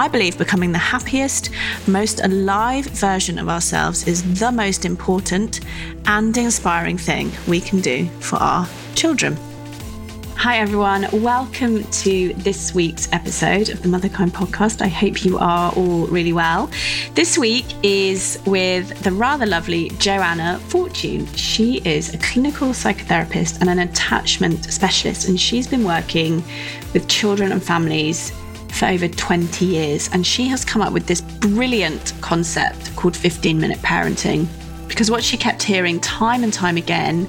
I believe becoming the happiest, most alive version of ourselves is the most important and inspiring thing we can do for our children. Hi, everyone. Welcome to this week's episode of the Motherkind podcast. I hope you are all really well. This week is with the rather lovely Joanna Fortune. She is a clinical psychotherapist and an attachment specialist, and she's been working with children and families for over 20 years. And she has come up with this brilliant concept called 15 minute parenting. Because what she kept hearing time and time again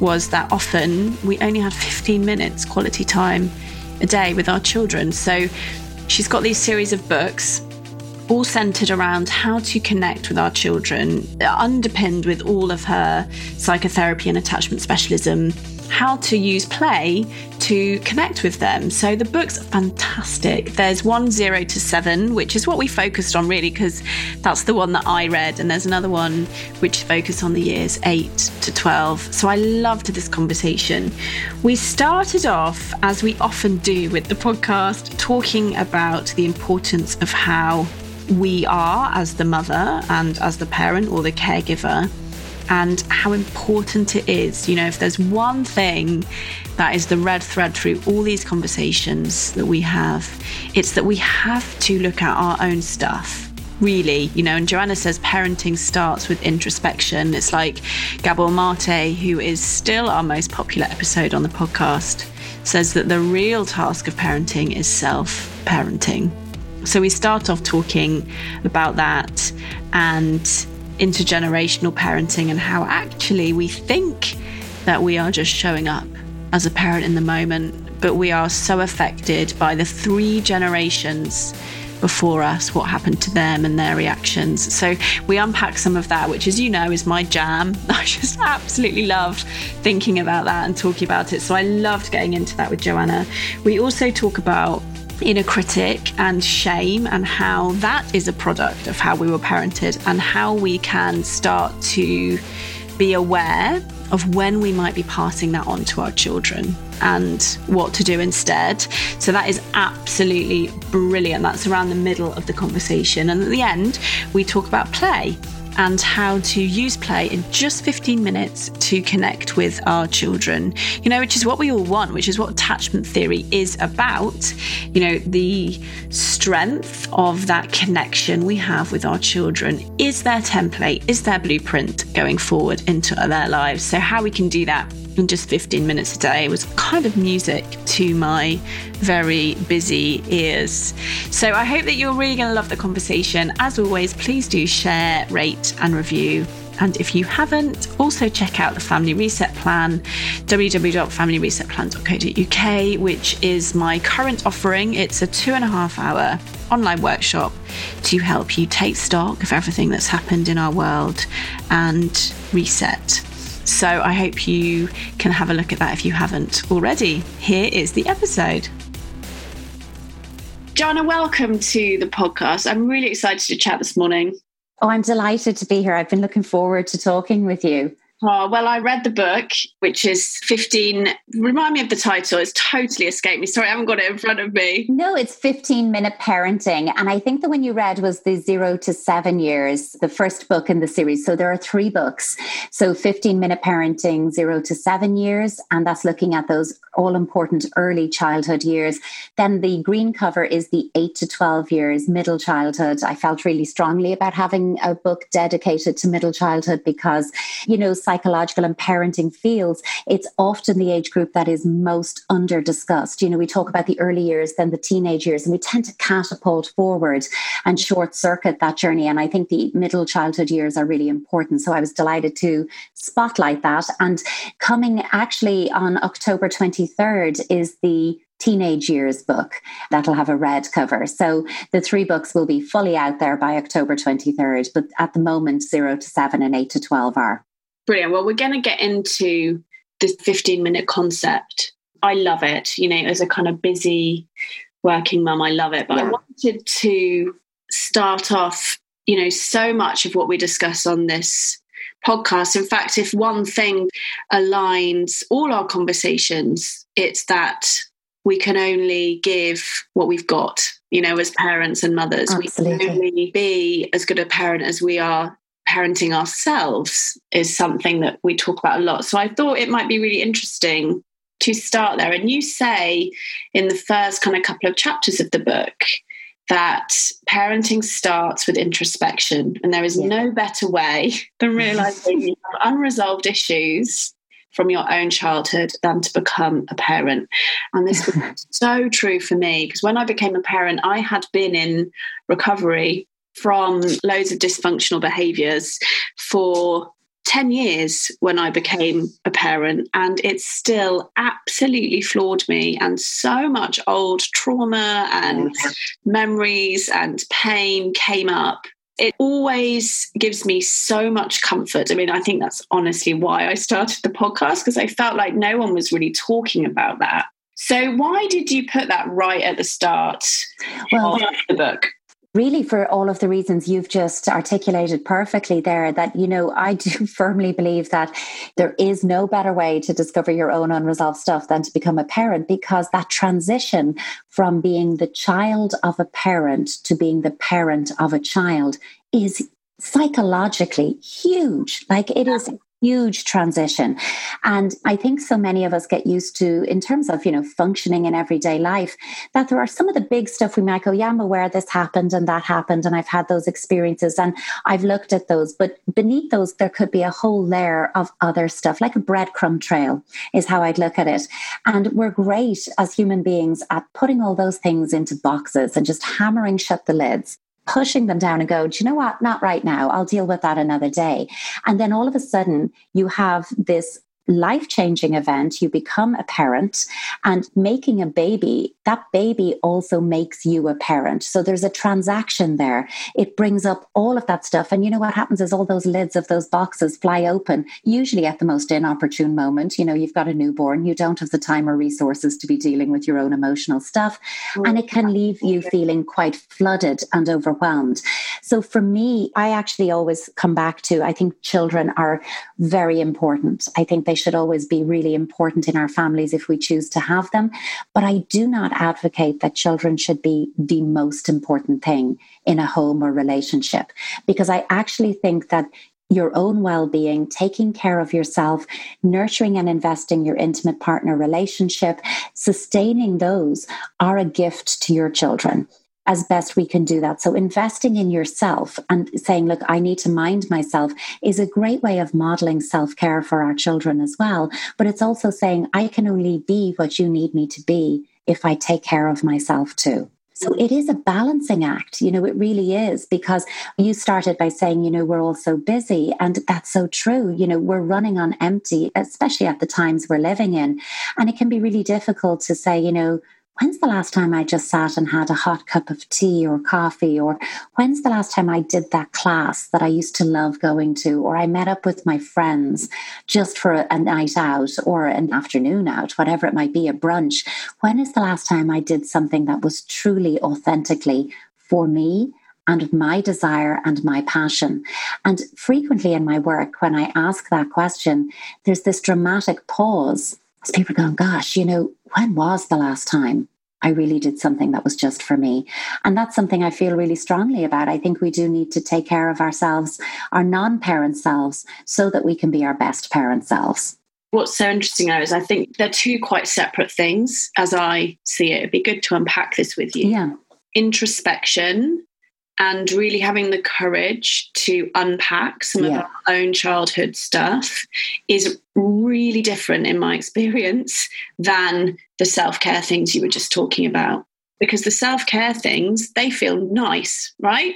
was that often we only had 15 minutes quality time a day with our children. So she's got these series of books all centered around how to connect with our children, underpinned with all of her psychotherapy and attachment specialism how to use play to connect with them. So the books are fantastic. There's one zero to seven, which is what we focused on really, because that's the one that I read. And there's another one which focused on the years eight to 12. So I loved this conversation. We started off, as we often do with the podcast, talking about the importance of how we are as the mother and as the parent or the caregiver and how important it is. You know, if there's one thing that is the red thread through all these conversations that we have, it's that we have to look at our own stuff. Really, you know, and Joanna says parenting starts with introspection. It's like Gabor Mate, who is still our most popular episode on the podcast, says that the real task of parenting is self parenting. So we start off talking about that and intergenerational parenting and how actually we think that we are just showing up as a parent in the moment, but we are so affected by the three generations before us, what happened to them and their reactions. So we unpack some of that, which, as you know, is my jam. I just absolutely loved thinking about that and talking about it. So I loved getting into that with Joanna. We also talk about inner critic and shame, and how that is a product of how we were parented, and how we can start to be aware of when we might be passing that on to our children and what to do instead. So that is absolutely brilliant. That's around the middle of the conversation. And at the end, we talk about play and how to use play in just 15 minutes to connect with our children, you know, which is what we all want, which is what attachment theory is about. You know, the strength of that connection we have with our children is their template, is their blueprint going forward into their lives. So, how we can do that in just 15 minutes a day was kind of music to my very busy ears. So I hope that you're really going to love the conversation. As always, please do share, rate, and review. And if you haven't, also check out the Family Reset Plan, www.familyresetplan.co.uk, which is my current offering. It's a two and a half hour online workshop to help you take stock of everything that's happened in our world and reset. So I hope you can have a look at that if you haven't already. Here is the episode. Joanna, welcome to the podcast. I'm really excited to chat this morning. Oh, I'm delighted to be here. I've been looking forward to talking with you. Oh, well, I read the book, which is 15. Remind me of the title. It's totally escaped me. Sorry, I haven't got it in front of me. No, it's 15 Minute Parenting. And I think the one you read was the zero to seven years, the first book in the series. So there are three books. So 15 Minute Parenting, zero to seven years. And that's looking at those all important early childhood years. Then the green cover is the eight to 12 years, middle childhood. I felt really strongly about having a book dedicated to middle childhood because, you know, psychological and parenting fields, it's often the age group that is most under discussed. You know, we talk about the early years, then the teenage years, and we tend to catapult forward and short circuit that journey. And I think the middle childhood years are really important. So I was delighted to spotlight that. And coming actually on October 23rd is the teenage years book that'll have a red cover. So the three books will be fully out there by October 23rd, but at the moment, zero to seven and eight to 12 are. Brilliant. Well, we're going to get into the 15 minute concept. I love it. You know, as a kind of busy working mum, I love it. But yeah. I wanted to start off, you know, so much of what we discuss on this podcast. In fact, if one thing aligns all our conversations, it's that we can only give what we've got, you know, as parents and mothers. Absolutely. We can only be as good a parent as we are parenting ourselves, is something that we talk about a lot. So I thought it might be really interesting to start there. And you say in the first kind of couple of chapters of the book that parenting starts with introspection, and there is yeah. no better way than realizing you have unresolved issues from your own childhood than to become a parent. And this was so true for me because when I became a parent, I had been in recovery from loads of dysfunctional behaviors for 10 years when I became a parent, and it still absolutely floored me. And so much old trauma and memories and pain came up. It always gives me so much comfort. I mean, I think that's honestly why I started the podcast because I felt like no one was really talking about that. So, why did you put that right at the start well, of the book? Really for all of the reasons you've just articulated perfectly there that you know i do firmly believe that there is no better way to discover your own unresolved stuff than to become a parent because that transition from being the child of a parent to being the parent of a child is psychologically huge. Like it is huge transition. And I think so many of us get used to, in terms of, you know, functioning in everyday life, that there are some of the big stuff we might go, yeah, I'm aware this happened and that happened. And I've had those experiences and I've looked at those. But beneath those, there could be a whole layer of other stuff, like a breadcrumb trail is how I'd look at it. And we're great as human beings at putting all those things into boxes and just hammering shut the lids pushing them down and go, do you know what? Not right now. I'll deal with that another day. And then all of a sudden, you have this life changing event. You become a parent and making a baby, that baby also makes you a parent. So there's a transaction there. It brings up all of that stuff. And you know what happens is all those lids of those boxes fly open, usually at the most inopportune moment. You know, you've got a newborn, you don't have the time or resources to be dealing with your own emotional stuff. And it can leave you feeling quite flooded and overwhelmed. So for me, I actually always come back to I think children are very important. I think they they should always be really important in our families if we choose to have them. But I do not advocate that children should be the most important thing in a home or relationship, because I actually think that your own well being, taking care of yourself, nurturing and investing your intimate partner relationship, sustaining those are a gift to your children as best we can do that. So, investing in yourself and saying, Look, I need to mind myself is a great way of modeling self care for our children as well. But it's also saying, I can only be what you need me to be if I take care of myself too. So it is a balancing act, you know, it really is because you started by saying, you know, we're all so busy. And that's so true. You know, we're running on empty, especially at the times we're living in. And it can be really difficult to say, you know, when's the last time I just sat and had a hot cup of tea or coffee? Or when's the last time I did that class that I used to love going to? Or I met up with my friends just for a, night out or an afternoon out, whatever it might be, a brunch. When is the last time I did something that was truly, authentically for me? and my desire and my passion. And frequently in my work, when I ask that question, there's this dramatic pause as people are going, gosh, you know, when was the last time I really did something that was just for me? And that's something I feel really strongly about. I think we do need to take care of ourselves, our non parent selves, so that we can be our best parent selves. What's so interesting though is I think they're two quite separate things as I see it. It'd be good to unpack this with you. Yeah. Introspection and really having the courage to unpack some yeah. of our own childhood stuff is really different in my experience than the self-care things you were just talking about because the self-care things they feel nice right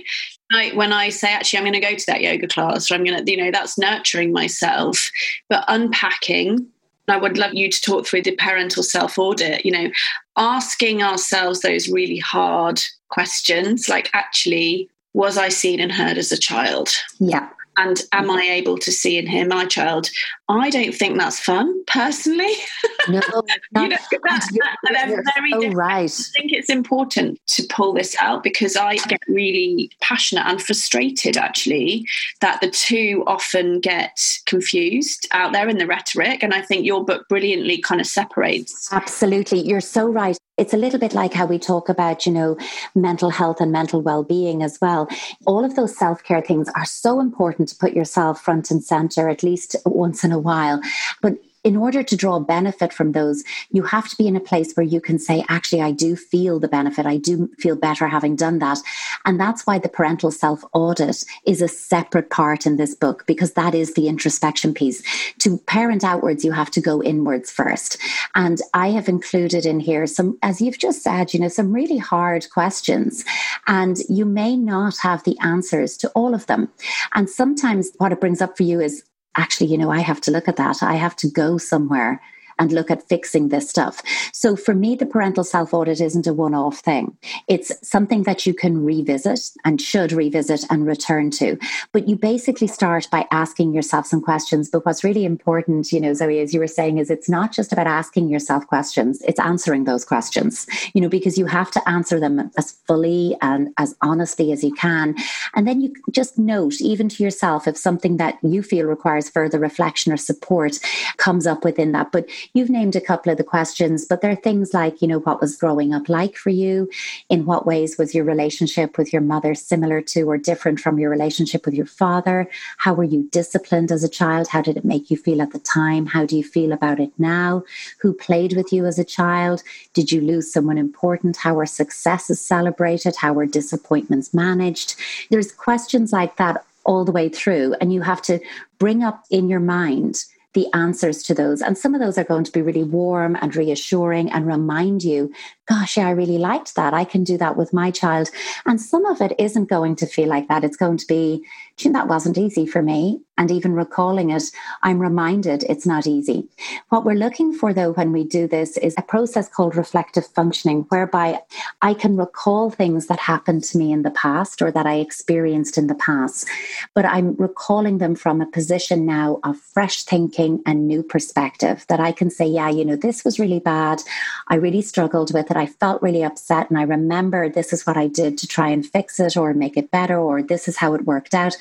like when i say actually i'm going to go to that yoga class or i'm going to you know that's nurturing myself but unpacking I would love you to talk through the parental self audit. You know, asking ourselves those really hard questions like, actually, was I seen and heard as a child? Yeah. And am I able to see and hear my child? I don't think that's fun, personally. No, you know, that, that, very right. I think it's important to pull this out because I get really passionate and frustrated, actually, that the two often get confused out there in the rhetoric. And I think your book brilliantly kind of separates. Absolutely. You're so right it's a little bit like how we talk about, you know, mental health and mental well being as well. All of those self care things are so important to put yourself front and center at least once in a while. But in order to draw benefit from those, you have to be in a place where you can say, actually, I do feel the benefit. I do feel better having done that. And that's why the parental self audit is a separate part in this book, because that is the introspection piece. To parent outwards, you have to go inwards first. And I have included in here some, as you've just said, you know, some really hard questions. And you may not have the answers to all of them. And sometimes what it brings up for you is, actually, you know, I have to look at that. I have to go somewhere and look at fixing this stuff. So for me, the parental self audit isn't a one off thing. It's something that you can revisit and should revisit and return to. But you basically start by asking yourself some questions. But what's really important, you know, Zoe, as you were saying, is it's not just about asking yourself questions, it's answering those questions, you know, because you have to answer them as fully and as honestly as you can. And then you just note, even to yourself, if something that you feel requires further reflection or support comes up within that. But You've named a couple of the questions, but there are things like, you know, what was growing up like for you? In what ways was your relationship with your mother similar to or different from your relationship with your father? How were you disciplined as a child? How did it make you feel at the time? How do you feel about it now? Who played with you as a child? Did you lose someone important? How were successes celebrated? How were disappointments managed? There's questions like that all the way through, and you have to bring up in your mind the answers to those. And some of those are going to be really warm and reassuring and remind you, gosh, yeah, I really liked that. I can do that with my child. And some of it isn't going to feel like that. It's going to be, that wasn't easy for me. And even recalling it, I'm reminded it's not easy. What we're looking for, though, when we do this is a process called reflective functioning, whereby I can recall things that happened to me in the past or that I experienced in the past, but I'm recalling them from a position now of fresh thinking and new perspective that I can say, yeah, you know, this was really bad. I really struggled with it. I felt really upset. And I remember this is what I did to try and fix it or make it better, or this is how it worked out.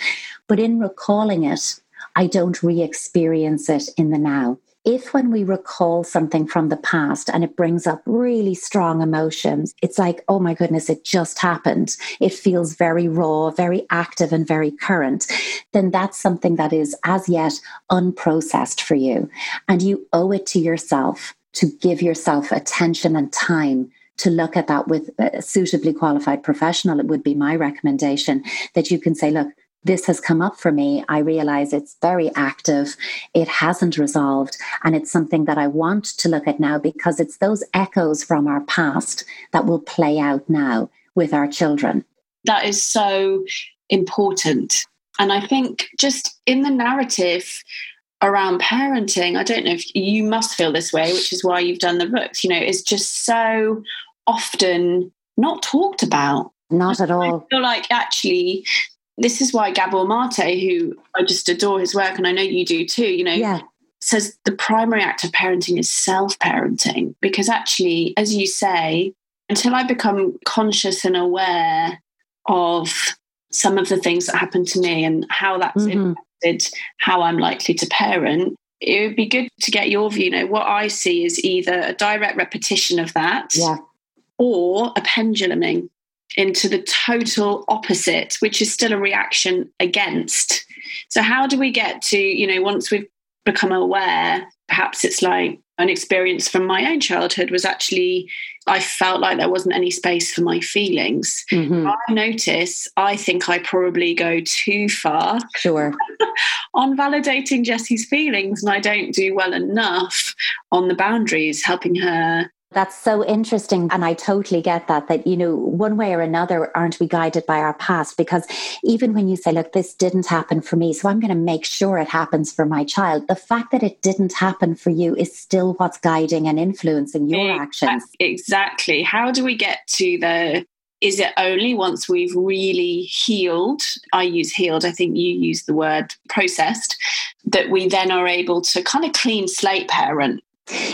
But in recalling it, I don't re experience it in the now. If when we recall something from the past and it brings up really strong emotions, it's like, oh my goodness, it just happened. It feels very raw, very active, and very current. Then that's something that is as yet unprocessed for you. And you owe it to yourself to give yourself attention and time to look at that with a suitably qualified professional, it would be my recommendation that you can say, look, this has come up for me. I realize it's very active. It hasn't resolved. And it's something that I want to look at now because it's those echoes from our past that will play out now with our children. That is so important. And I think just in the narrative around parenting, I don't know if you must feel this way, which is why you've done the books, you know, is just so often not talked about. Not at all. I feel like actually this is why Gabor Mate, who I just adore his work, and I know you do too, you know, yeah. says the primary act of parenting is self parenting. Because actually, as you say, until I become conscious and aware of some of the things that happened to me and how that's mm-hmm. impacted how I'm likely to parent, it would be good to get your view. You know, what I see is either a direct repetition of that yeah. or a penduluming into the total opposite, which is still a reaction against. So, how do we get to, you know, once we've become aware, perhaps it's like an experience from my own childhood was actually, I felt like there wasn't any space for my feelings. Mm-hmm. I notice, I think I probably go too far. Sure. on validating Jessie's feelings, and I don't do well enough on the boundaries, helping her That's so interesting. And I totally get that, that, you know, one way or another, aren't we guided by our past? Because even when you say, look, this didn't happen for me, so I'm going to make sure it happens for my child, the fact that it didn't happen for you is still what's guiding and influencing your actions. Exactly. How do we get to the is it only once we've really healed i use healed i think you use the word processed that we then are able to kind of clean slate parent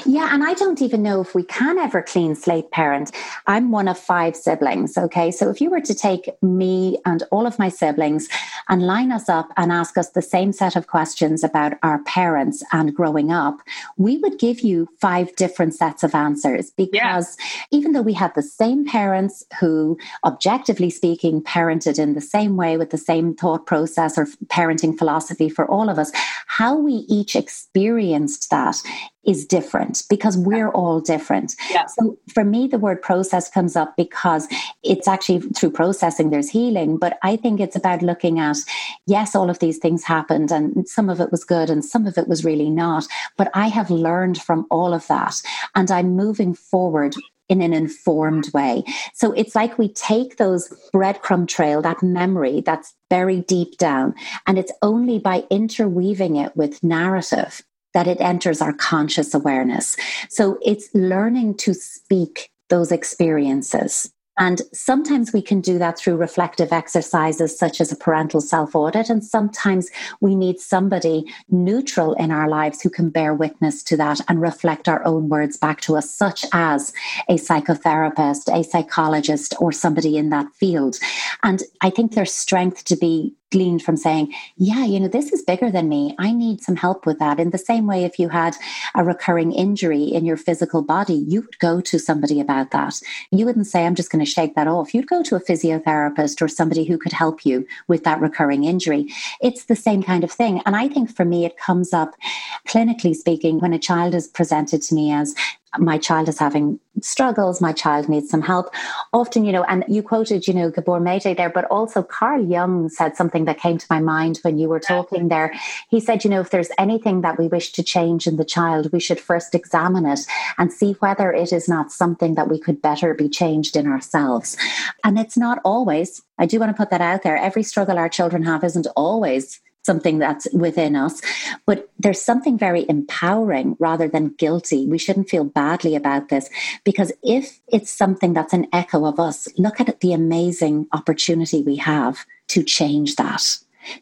yeah, and I don't even know if we can ever clean slate parent. I'm one of five siblings. Okay. So if you were to take me and all of my siblings and line us up and ask us the same set of questions about our parents and growing up, we would give you five different sets of answers because yeah. even though we had the same parents who, objectively speaking, parented in the same way with the same thought process or parenting philosophy for all of us, how we each experienced that is different because we're all different. Yeah. So for me, the word process comes up because it's actually through processing there's healing. But I think it's about looking at, yes, all of these things happened and some of it was good and some of it was really not. But I have learned from all of that and I'm moving forward in an informed way. So it's like we take those breadcrumb trail, that memory that's buried deep down, and it's only by interweaving it with narrative that it enters our conscious awareness. So it's learning to speak those experiences. And sometimes we can do that through reflective exercises such as a parental self audit. And sometimes we need somebody neutral in our lives who can bear witness to that and reflect our own words back to us, such as a psychotherapist, a psychologist, or somebody in that field. And I think there's strength to be gleaned from saying, yeah, you know, this is bigger than me. I need some help with that. In the same way, if you had a recurring injury in your physical body, you would go to somebody about that. You wouldn't say, I'm just going to shake that off. You'd go to a physiotherapist or somebody who could help you with that recurring injury. It's the same kind of thing. And I think for me, it comes up clinically speaking when a child is presented to me as my child is having struggles, my child needs some help. Often, you know, and you quoted, you know, Gabor Mate there, but also Carl Jung said something that came to my mind when you were talking there. He said, you know, if there's anything that we wish to change in the child, we should first examine it and see whether it is not something that we could better be changed in ourselves. And it's not always, I do want to put that out there. Every struggle our children have isn't always something that's within us. But there's something very empowering rather than guilty. We shouldn't feel badly about this because if it's something that's an echo of us, look at the amazing opportunity we have to change that.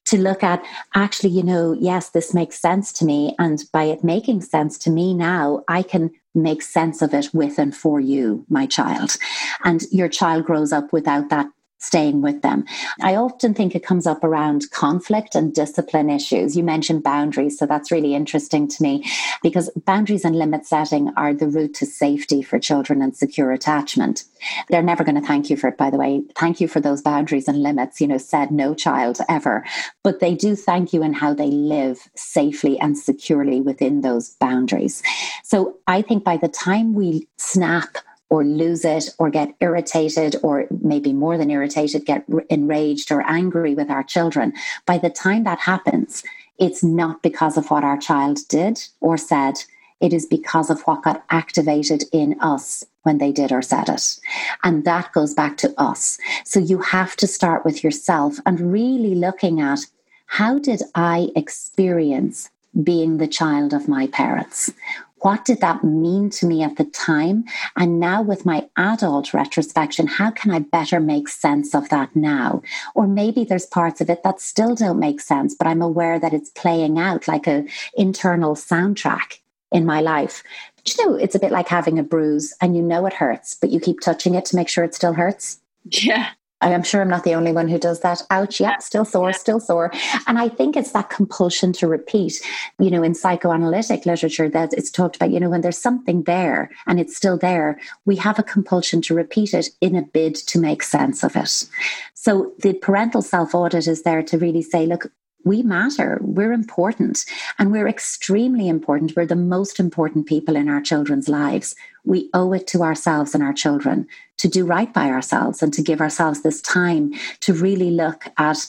To look at actually, you know, yes, this makes sense to me. And by it making sense to me now, I can make sense of it with and for you, my child. And your child grows up without that staying with them. I often think it comes up around conflict and discipline issues. You mentioned boundaries, so that's really interesting to me because boundaries and limit setting are the route to safety for children and secure attachment. They're never going to thank you for it, by the way. Thank you for those boundaries and limits. You know, said no child ever, but they do thank you in how they live safely and securely within those boundaries. So I think by the time we snap or lose it or get irritated or maybe more than irritated, get enraged or angry with our children. By the time that happens, it's not because of what our child did or said. It is because of what got activated in us when they did or said it. And that goes back to us. So you have to start with yourself and really looking at how did I experience being the child of my parents? What did that mean to me at the time? And now, with my adult retrospection, how can I better make sense of that now? Or maybe there's parts of it that still don't make sense, but I'm aware that it's playing out like an internal soundtrack in my life. But you know, it's a bit like having a bruise and you know it hurts, but you keep touching it to make sure it still hurts. Yeah. I'm sure I'm not the only one who does that. Ouch, yeah, still sore, still sore. And I think it's that compulsion to repeat. You know, in psychoanalytic literature, that it's talked about, you know, when there's something there and it's still there, we have a compulsion to repeat it in a bid to make sense of it. So the parental self audit is there to really say, look, we matter. We're important and we're extremely important. We're the most important people in our children's lives. We owe it to ourselves and our children to do right by ourselves and to give ourselves this time to really look at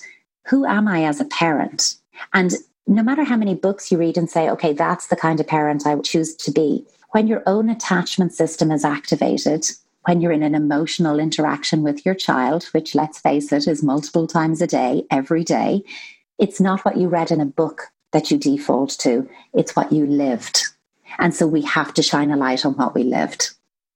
who am I as a parent? And no matter how many books you read and say, okay, that's the kind of parent I choose to be, when your own attachment system is activated, when you're in an emotional interaction with your child, which let's face it is multiple times a day, every day, it's not what you read in a book that you default to, it's what you lived. And so we have to shine a light on what we lived.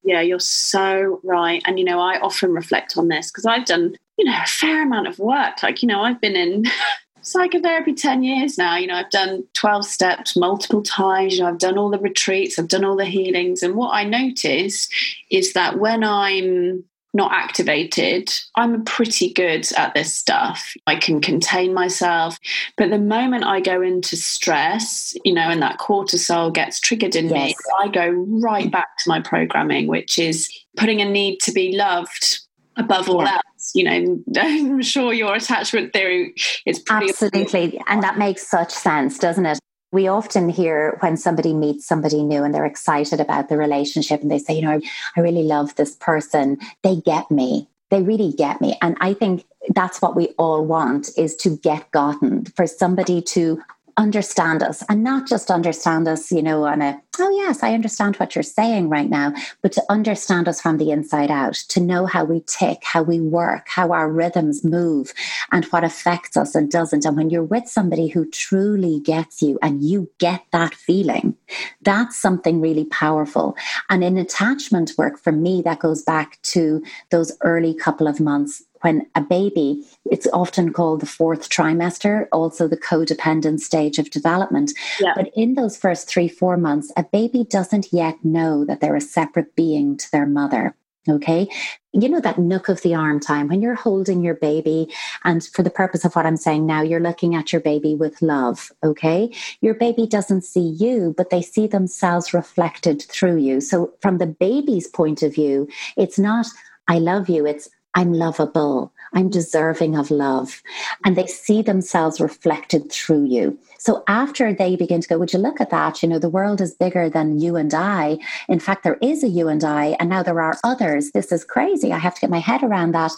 Yeah, you're so right. And, you know, I often reflect on this because I've done, you know, a fair amount of work. Like, you know, I've been in psychotherapy 10 years now. You know, I've done 12 steps multiple times. You know, I've done all the retreats, I've done all the healings. And what I notice is that when I'm not activated, I'm pretty good at this stuff. I can contain myself. But the moment I go into stress, you know, and that cortisol gets triggered in yes. me, I go right back to my programming, which is putting a need to be loved above all yeah. else. You know, I'm sure your attachment theory is absolutely, and that makes such sense, doesn't it? We often hear when somebody meets somebody new and they're excited about the relationship and they say, you know, I really love this person. They get me. They really get me. And I think that's what we all want is to get gotten for somebody to understand us and not just understand us, you know, on a, oh, yes, I understand what you're saying right now, but to understand us from the inside out, to know how we tick, how we work, how our rhythms move, and what affects us and doesn't. And when you're with somebody who truly gets you and you get that feeling, that's something really powerful. And in attachment work, for me, that goes back to those early couple of months when a baby, it's often called the fourth trimester, also the codependent stage of development. Yeah. But in those first three, four months, a baby doesn't yet know that they're a separate being to their mother. Okay. You know, that nook of the arm time when you're holding your baby. And for the purpose of what I'm saying now, you're looking at your baby with love. Okay. Your baby doesn't see you, but they see themselves reflected through you. So, from the baby's point of view, it's not, I love you. It's, I'm lovable. I'm deserving of love. And they see themselves reflected through you. So after they begin to go, would you look at that? You know, the world is bigger than you and I. In fact, there is a you and I, and now there are others. This is crazy. I have to get my head around that.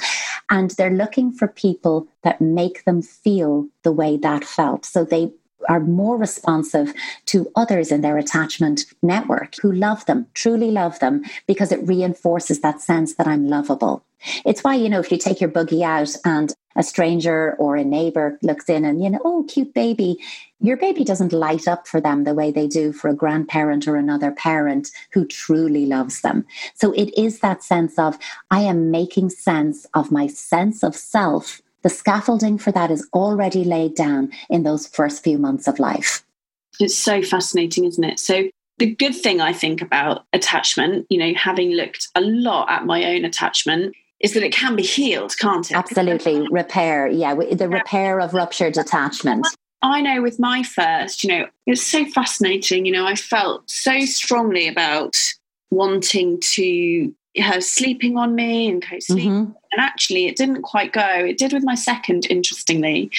And they're looking for people that make them feel the way that felt. So they are more responsive to others in their attachment network who love them, truly love them, because it reinforces that sense that I'm lovable. It's why, you know, if you take your buggy out and a stranger or a neighbor looks in and, you know, oh, cute baby, your baby doesn't light up for them the way they do for a grandparent or another parent who truly loves them. So it is that sense of, I am making sense of my sense of self the scaffolding for that is already laid down in those first few months of life. It's so fascinating, isn't it? So, the good thing I think about attachment, you know, having looked a lot at my own attachment, is that it can be healed, can't it? Absolutely. repair. Yeah. The repair of ruptured attachment. I know with my first, you know, it's so fascinating. You know, I felt so strongly about wanting to her sleeping on me and co-sleep. Mm-hmm. And actually, it didn't quite go. It did with my second, interestingly.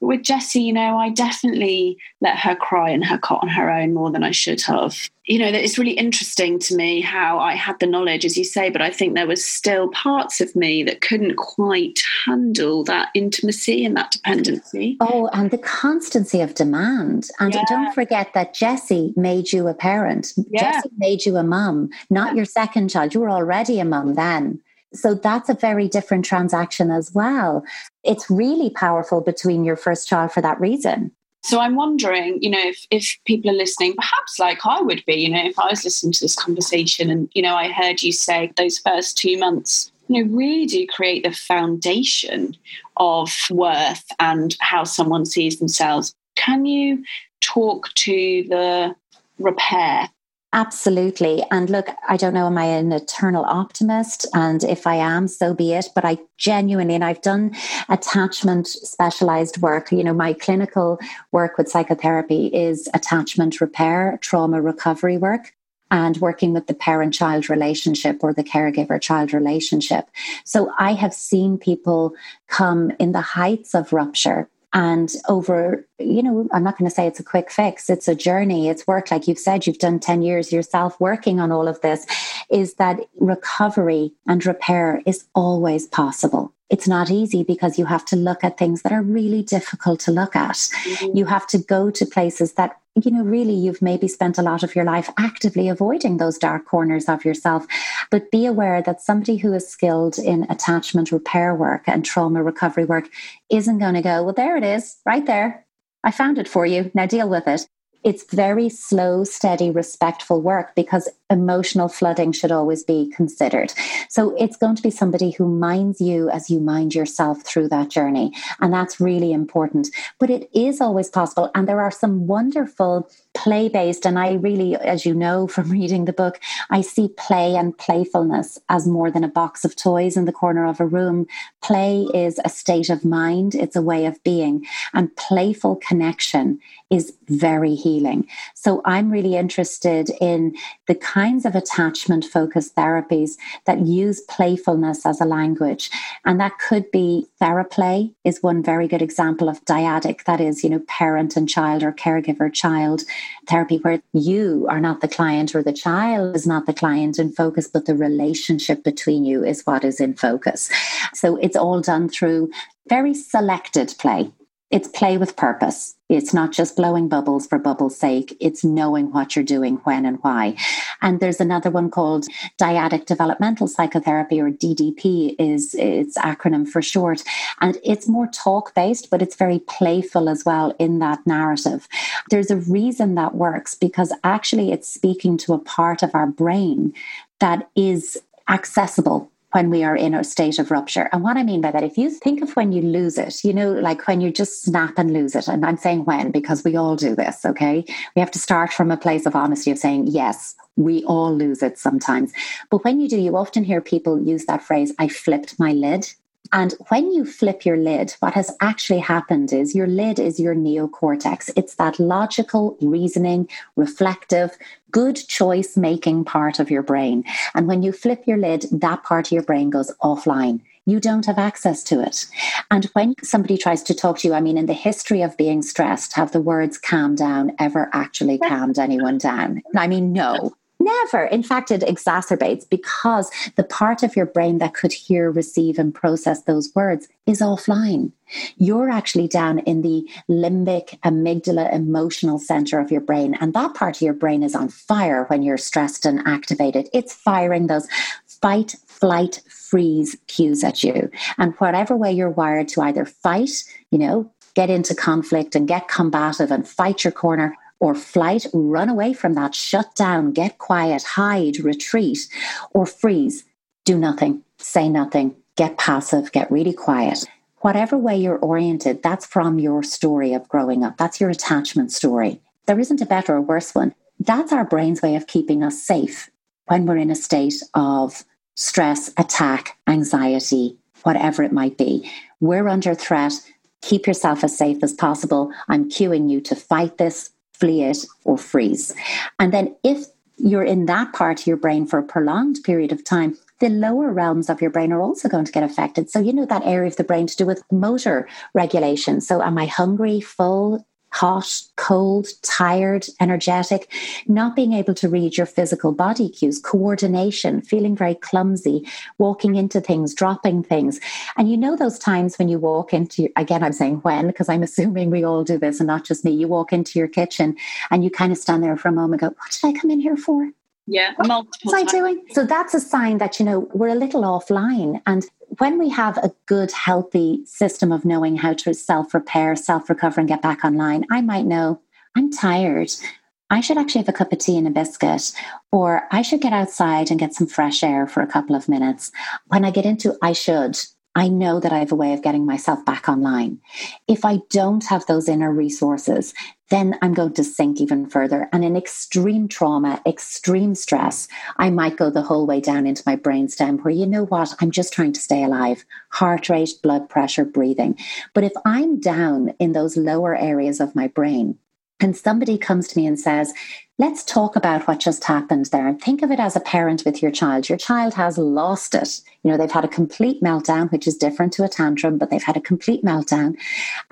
But with Jessie, you know, I definitely let her cry in her cot on her own more than I should have you know, it's really interesting to me how I had the knowledge, as you say, but I think there was still parts of me that couldn't quite handle that intimacy and that dependency. Oh, and the constancy of demand. And yeah. don't forget that Jessie made you a parent. Yeah. Jessie made you a mum, not yeah. your second child. You were already a mum then. So that's a very different transaction as well. It's really powerful between your first child for that reason. So I'm wondering, you know, if, if people are listening, perhaps like I would be, you know, if I was listening to this conversation and, you know, I heard you say those first two months, you know, really do create the foundation of worth and how someone sees themselves. Can you talk to the repair Absolutely. And look, I don't know, am I an eternal optimist? And if I am, so be it. But I genuinely, and I've done attachment specialized work. You know, my clinical work with psychotherapy is attachment repair, trauma recovery work and working with the parent child relationship or the caregiver child relationship. So I have seen people come in the heights of rupture and over, you know, I'm not going to say it's a quick fix, it's a journey, it's work. Like you've said, you've done 10 years yourself working on all of this, is that recovery and repair is always possible. It's not easy because you have to look at things that are really difficult to look at. Mm-hmm. You have to go to places that you know, really you've maybe spent a lot of your life actively avoiding those dark corners of yourself. But be aware that somebody who is skilled in attachment repair work and trauma recovery work isn't going to go, well, there it is, right there. I found it for you. Now deal with it it's very slow, steady, respectful work because emotional flooding should always be considered. So it's going to be somebody who minds you as you mind yourself through that journey. And that's really important. But it is always possible. And there are some wonderful play based, and I really, as you know from reading the book, I see play and playfulness as more than a box of toys in the corner of a room. Play is a state of mind, it's a way of being. And playful connection is very healing. So I'm really interested in the kinds of attachment focused therapies that use playfulness as a language. And that could be theraplay is one very good example of dyadic, that is, you know, parent and child or caregiver child therapy where you are not the client or the child is not the client in focus, but the relationship between you is what is in focus. So it's all done through very selected play it's play with purpose. It's not just blowing bubbles for bubbles' sake. It's knowing what you're doing, when and why. And there's another one called dyadic developmental psychotherapy or DDP is its acronym for short. And it's more talk based, but it's very playful as well in that narrative. There's a reason that works because actually it's speaking to a part of our brain that is accessible when we are in a state of rupture. And what I mean by that, if you think of when you lose it, you know, like when you just snap and lose it, and I'm saying when because we all do this, okay? We have to start from a place of honesty of saying, yes, we all lose it sometimes. But when you do, you often hear people use that phrase, I flipped my lid. And when you flip your lid, what has actually happened is your lid is your neocortex. It's that logical, reasoning, reflective, good choice making part of your brain. And when you flip your lid, that part of your brain goes offline. You don't have access to it. And when somebody tries to talk to you, I mean, in the history of being stressed, have the words calm down ever actually calmed anyone down? I mean, no. Never. In fact, it exacerbates because the part of your brain that could hear, receive, and process those words is offline. You're actually down in the limbic amygdala emotional center of your brain. And that part of your brain is on fire when you're stressed and activated. It's firing those fight, flight, freeze cues at you. And whatever way you're wired to either fight, you know, get into conflict and get combative and fight your corner or flight, run away from that, shut down, get quiet, hide, retreat, or freeze, do nothing, say nothing, get passive, get really quiet. Whatever way you're oriented, that's from your story of growing up. That's your attachment story. There isn't a better or worse one. That's our brain's way of keeping us safe when we're in a state of stress, attack, anxiety, whatever it might be. We're under threat. Keep yourself as safe as possible. I'm cueing you to fight this, flee it, or freeze. And then if you're in that part of your brain for a prolonged period of time, the lower realms of your brain are also going to get affected. So, you know, that area of the brain to do with motor regulation. So, am I hungry, full, hot, cold, tired, energetic, not being able to read your physical body cues, coordination, feeling very clumsy, walking into things, dropping things. And you know those times when you walk into, again, I'm saying when, because I'm assuming we all do this and not just me, you walk into your kitchen and you kind of stand there for a moment go, what did I come in here for? Yeah, what was I doing? So that's a sign that, you know, we're a little offline. And when we have a good, healthy system of knowing how to self repair, self recover, and get back online, I might know I'm tired. I should actually have a cup of tea and a biscuit, or I should get outside and get some fresh air for a couple of minutes. When I get into I should, I know that I have a way of getting myself back online. If I don't have those inner resources, then I'm going to sink even further. And in extreme trauma, extreme stress, I might go the whole way down into my brainstem where, you know what, I'm just trying to stay alive heart rate, blood pressure, breathing. But if I'm down in those lower areas of my brain, and somebody comes to me and says, Let's talk about what just happened there. And think of it as a parent with your child. Your child has lost it. You know, they've had a complete meltdown, which is different to a tantrum, but they've had a complete meltdown.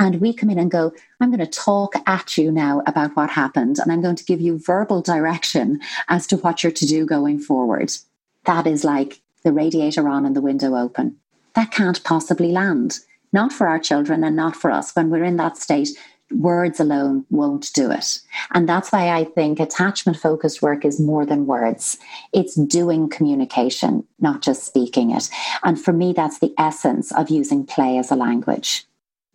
And we come in and go, I'm going to talk at you now about what happened. And I'm going to give you verbal direction as to what you're to do going forward. That is like the radiator on and the window open. That can't possibly land. Not for our children and not for us when we're in that state words alone won't do it. And that's why I think attachment focused work is more than words. It's doing communication, not just speaking it. And for me, that's the essence of using play as a language.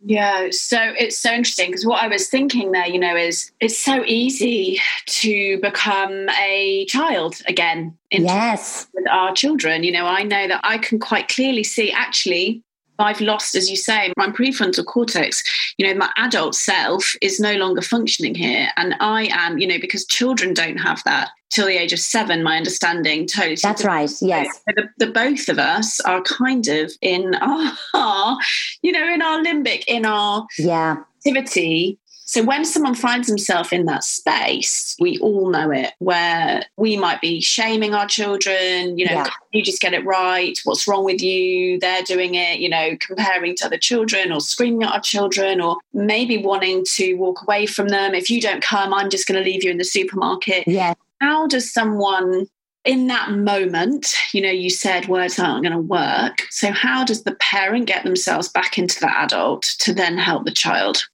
Yeah, so it's so interesting because what I was thinking there, you know, is it's so easy to become a child again. yes. With our children, you know, I know that I can quite clearly see actually I've lost, as you say, my prefrontal cortex. You know, my adult self is no longer functioning here. And I am, you know, because children don't have that till the age of seven, my understanding totally. That's right. Yes. The, the, both of us are kind of in our, you know, in our limbic, in our yeah. activity so when someone finds himself in that space, we all know it, where we might be shaming our children, you know, yeah. you just get it right? What's wrong with you? They're doing it, you know, comparing to other children or screaming at our children or maybe wanting to walk away from them. If you don't come, I'm just going to leave you in the supermarket. Yeah. How does someone in that moment, you know, you said words aren't going to work. So, how does the parent get themselves back into the adult to then help the child?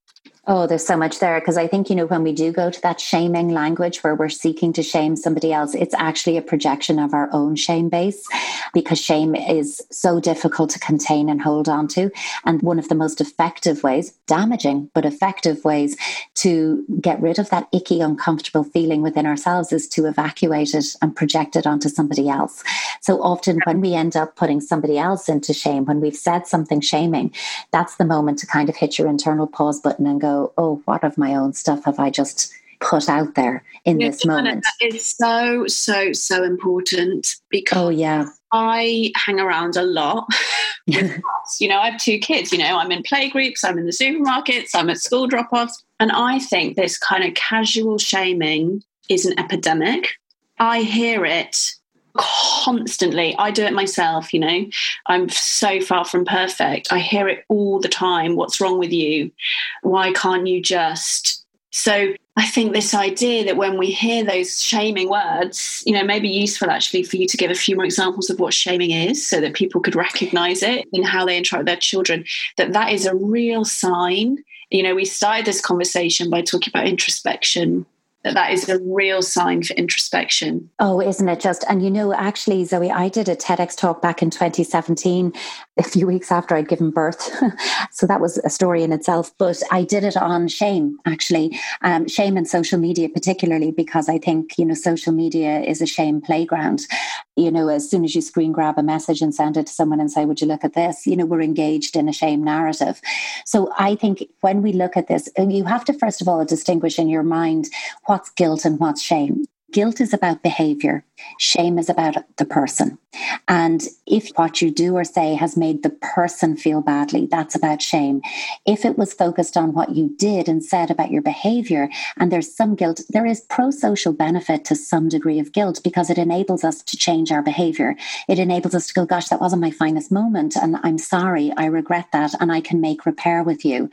Oh, there's so much there because I think, you know, when we do go to that shaming language where we're seeking to shame somebody else, it's actually a projection of our own shame base because shame is so difficult to contain and hold on to. And one of the most effective ways, damaging, but effective ways to get rid of that icky, uncomfortable feeling within ourselves is to evacuate it and project it onto somebody else. So often when we end up putting somebody else into shame, when we've said something shaming, that's the moment to kind of hit your internal pause button and go, oh, what of my own stuff have I just put out there in yeah, this moment? It's so, so, so important because oh, yeah. I hang around a lot. you know, I have two kids. You know, I'm in play groups, I'm in the supermarkets, I'm at school drop offs. And I think this kind of casual shaming is an epidemic. I hear it constantly. I do it myself, you know. I'm so far from perfect. I hear it all the time. What's wrong with you? Why can't you just? So I think this idea that when we hear those shaming words, you know, may be useful actually for you to give a few more examples of what shaming is so that people could recognize it in how they interact with their children, that that is a real sign. You know, we started this conversation by talking about introspection that that is a real sign for introspection. Oh, isn't it just? And you know, actually, Zoe, I did a TEDx talk back in 2017, a few weeks after I'd given birth. so that was a story in itself. But I did it on shame, actually, um, shame and social media, particularly because I think, you know, social media is a shame playground. You know, as soon as you screen grab a message and send it to someone and say, Would you look at this? You know, we're engaged in a shame narrative. So I think when we look at this, you have to, first of all, distinguish in your mind what's guilt and what's shame. Guilt is about behavior. Shame is about the person. And if what you do or say has made the person feel badly, that's about shame. If it was focused on what you did and said about your behavior, and there's some guilt, there is pro social benefit to some degree of guilt because it enables us to change our behavior. It enables us to go, gosh, that wasn't my finest moment. And I'm sorry. I regret that. And I can make repair with you.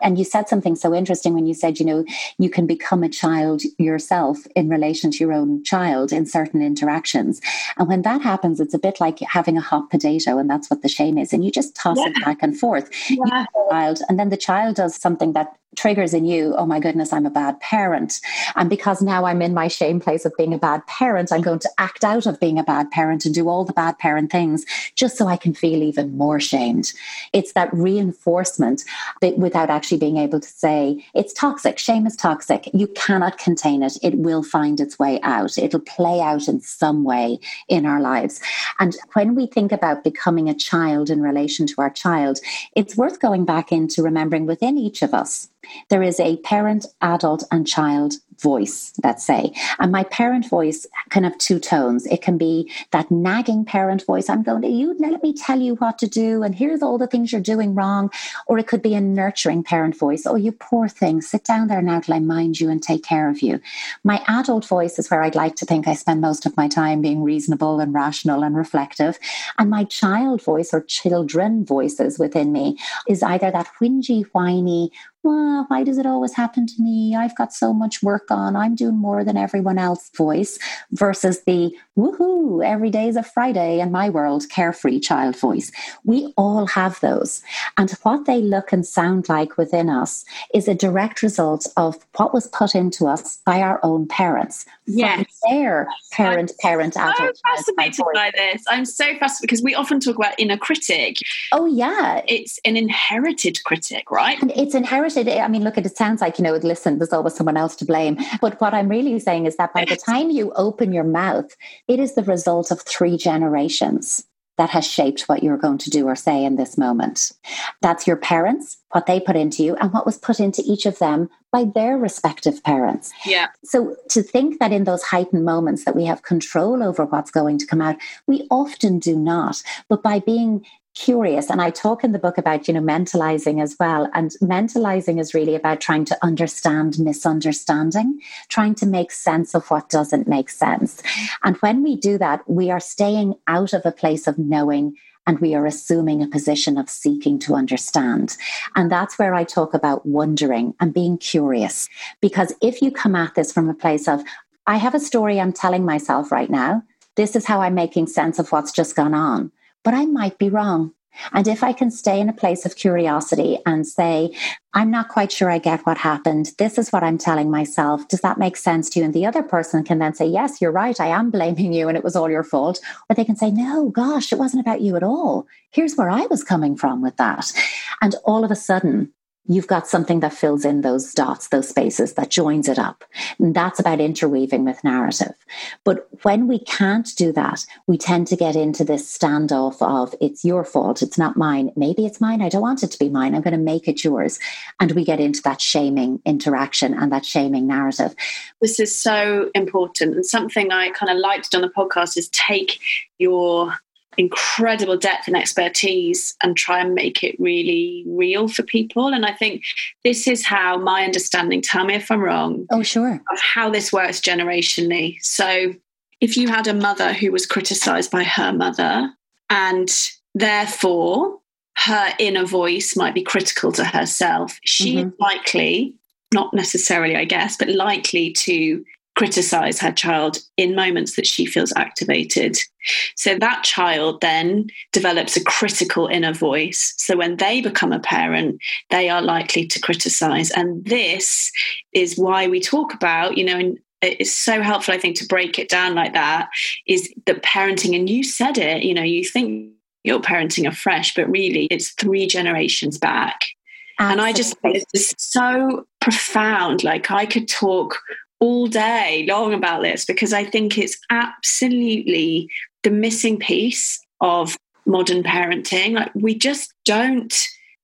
And you said something so interesting when you said, you know, you can become a child yourself in relation to your own child in certain interactions. And when that happens, it's a bit like having a hot potato, and that's what the shame is. And you just toss yeah. it back and forth. Yeah. Child, and then the child does something that triggers in you, oh my goodness, I'm a bad parent. And because now I'm in my shame place of being a bad parent, I'm going to act out of being a bad parent and do all the bad parent things just so I can feel even more shamed. It's that reinforcement that without actually being able to say, it's toxic. Shame is toxic. You cannot contain it. It will find its way out. It'll play out in some way in our lives. And when we think about becoming a child in relation to our child, it's worth going back into remembering within each of us there is a parent, adult, and child voice, let's say. And my parent voice can have two tones. It can be that nagging parent voice. I'm going to you let me tell you what to do, and here's all the things you're doing wrong. Or it could be a nurturing parent voice. Oh, you poor thing, sit down there now till I mind you and take care of you. My adult voice is where I'd like to think I spend most of my time being reasonable and rational and reflective. And my child voice or children voices within me is either that whingy, whiny, well, why does it always happen to me? I've got so much work on. I'm doing more than everyone else voice versus the woohoo, every day is a Friday in my world, carefree child voice. We all have those. And what they look and sound like within us is a direct result of what was put into us by our own parents. Yes. Their parent, I'm parent, so adult. fascinated by this. I'm so fascinated because we often talk about inner critic. Oh, yeah. It's an inherited critic, right? And it's inherited. I mean, look, at it sounds like, you know, listen, there's always someone else to blame. But what I'm really saying is that by the time you open your mouth, it is the result of three generations that has shaped what you're going to do or say in this moment. That's your parents, what they put into you, and what was put into each of them by their respective parents. Yeah. So to think that in those heightened moments that we have control over what's going to come out, we often do not. But by being curious and i talk in the book about you know mentalizing as well and mentalizing is really about trying to understand misunderstanding trying to make sense of what doesn't make sense and when we do that we are staying out of a place of knowing and we are assuming a position of seeking to understand. And that's where I talk about wondering and being curious. Because if you come at this from a place of, I have a story I'm telling myself right now, this is how I'm making sense of what's just gone on but I might be wrong. And if I can stay in a place of curiosity and say, I'm not quite sure I get what happened. This is what I'm telling myself. Does that make sense to you? And the other person can then say, Yes, you're right. I am blaming you and it was all your fault. Or they can say, No, gosh, it wasn't about you at all. Here's where I was coming from with that. And all of a sudden, you've got something that fills in those dots, those spaces, that joins it up. And that's about interweaving with narrative. But when we can't do that, we tend to get into this standoff of it's your fault, it's not mine. Maybe it's mine. I don't want it to be mine. I'm going to make it yours. And we get into that shaming interaction and that shaming narrative. This is so important. And something I kind of liked on the podcast is take your incredible depth and expertise and try and make it really real for people. And I think this is how my understanding, tell me if I'm wrong. Oh, sure. Of how this works generationally. So if you had a mother who was criticized by her mother and therefore her inner voice might be critical to herself, she mm-hmm. likely, not necessarily, I guess, but likely to criticize her child in moments that she feels activated. So that child then develops a critical inner voice. So when they become a parent, they are likely to criticize. And this is why we talk about, you know, and it's so helpful, I think, to break it down like that is that parenting, and you said it, you know, you think you're parenting afresh, but really it's three generations back. Absolutely. And I just think it's so profound. Like I could talk all day long about this because I think it's absolutely the missing piece of modern parenting. Like we just don't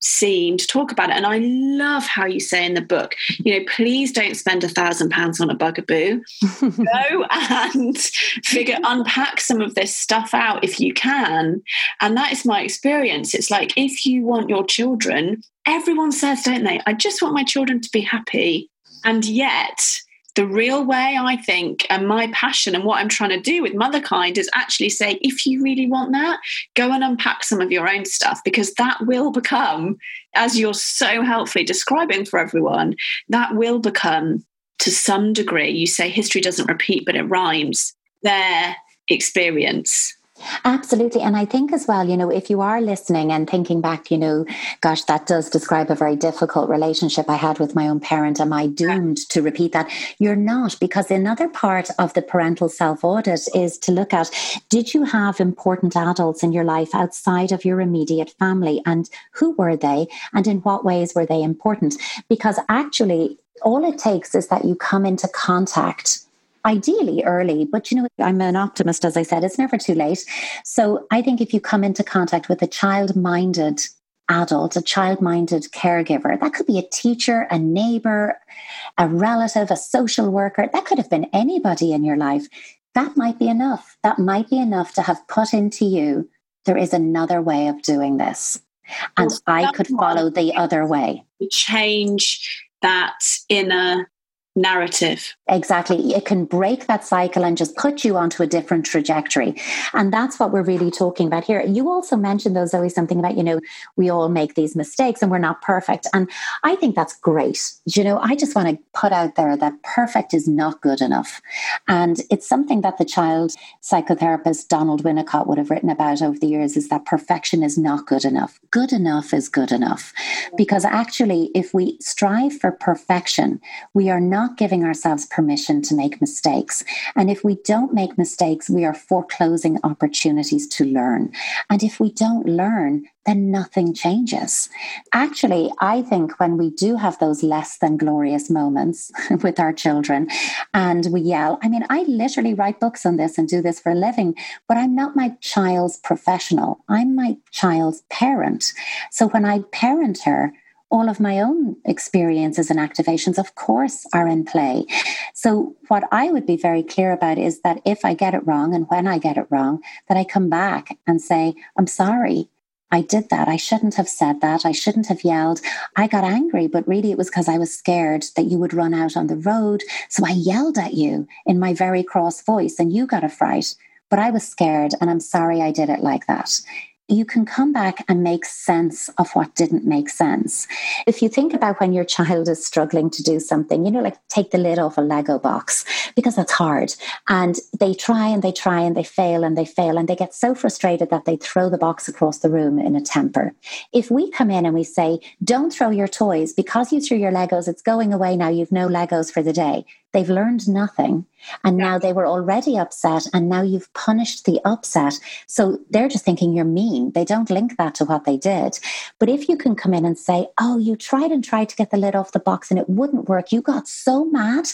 seem to talk about it. And I love how you say in the book, you know, please don't spend a thousand pounds on a bugaboo. Go and figure, unpack some of this stuff out if you can. And that is my experience. It's like if you want your children, everyone says, don't they? I just want my children to be happy. And yet, the real way, I think, and my passion and what I'm trying to do with Motherkind is actually say, if you really want that, go and unpack some of your own stuff because that will become, as you're so helpfully describing for everyone, that will become to some degree, you say history doesn't repeat, but it rhymes, their experience Absolutely. And I think as well, you know, if you are listening and thinking back, you know, gosh, that does describe a very difficult relationship I had with my own parent. Am I doomed to repeat that? You're not, because another part of the parental self audit is to look at did you have important adults in your life outside of your immediate family? And who were they? And in what ways were they important? Because actually, all it takes is that you come into contact ideally early, but you know, I'm an optimist, as I said, it's never too late. So I think if you come into contact with a child minded adult, a child minded caregiver, that could be a teacher, a neighbor, a relative, a social worker, that could have been anybody in your life. That might be enough. That might be enough to have put into you there is another way of doing this. And well, I could follow the other way. Change that inner narrative. Exactly. It can break that cycle and just put you onto a different trajectory. And that's what we're really talking about here. You also mentioned, though, Zoe, something about, you know, we all make these mistakes and we're not perfect. And I think that's great. You know, I just want to put out there that perfect is not good enough. And it's something that the child psychotherapist Donald Winnicott would have written about over the years is that perfection is not good enough. Good enough is good enough. Because actually, if we strive for perfection, we are not giving ourselves permission to make mistakes. And if we don't make mistakes, we are foreclosing opportunities to learn. And if we don't learn, then nothing changes. Actually, I think when we do have those less than glorious moments with our children and we yell, I mean, I literally write books on this and do this for a living, but I'm not my child's professional. I'm my child's parent. So when I parent her, all of my own experiences and activations, of course, are in play. So, what I would be very clear about is that if I get it wrong and when I get it wrong, that I come back and say, I'm sorry. I did that. I shouldn't have said that. I shouldn't have yelled. I got angry, but really it was because I was scared that you would run out on the road. So I yelled at you in my very cross voice and you got a fright. But I was scared and I'm sorry I did it like that you can come back and make sense of what didn't make sense. If you think about when your child is struggling to do something, you know, like take the lid off a Lego box, because that's hard. And they try and they try and they fail and they fail and they get so frustrated that they throw the box across the room in a temper. If we come in and we say, don't throw your toys because you threw your Legos, it's going away now, you've no Legos for the day. They've learned nothing. And now they were already upset, and now you've punished the upset. So they're just thinking you're mean. They don't link that to what they did. But if you can come in and say, Oh, you tried and tried to get the lid off the box and it wouldn't work, you got so mad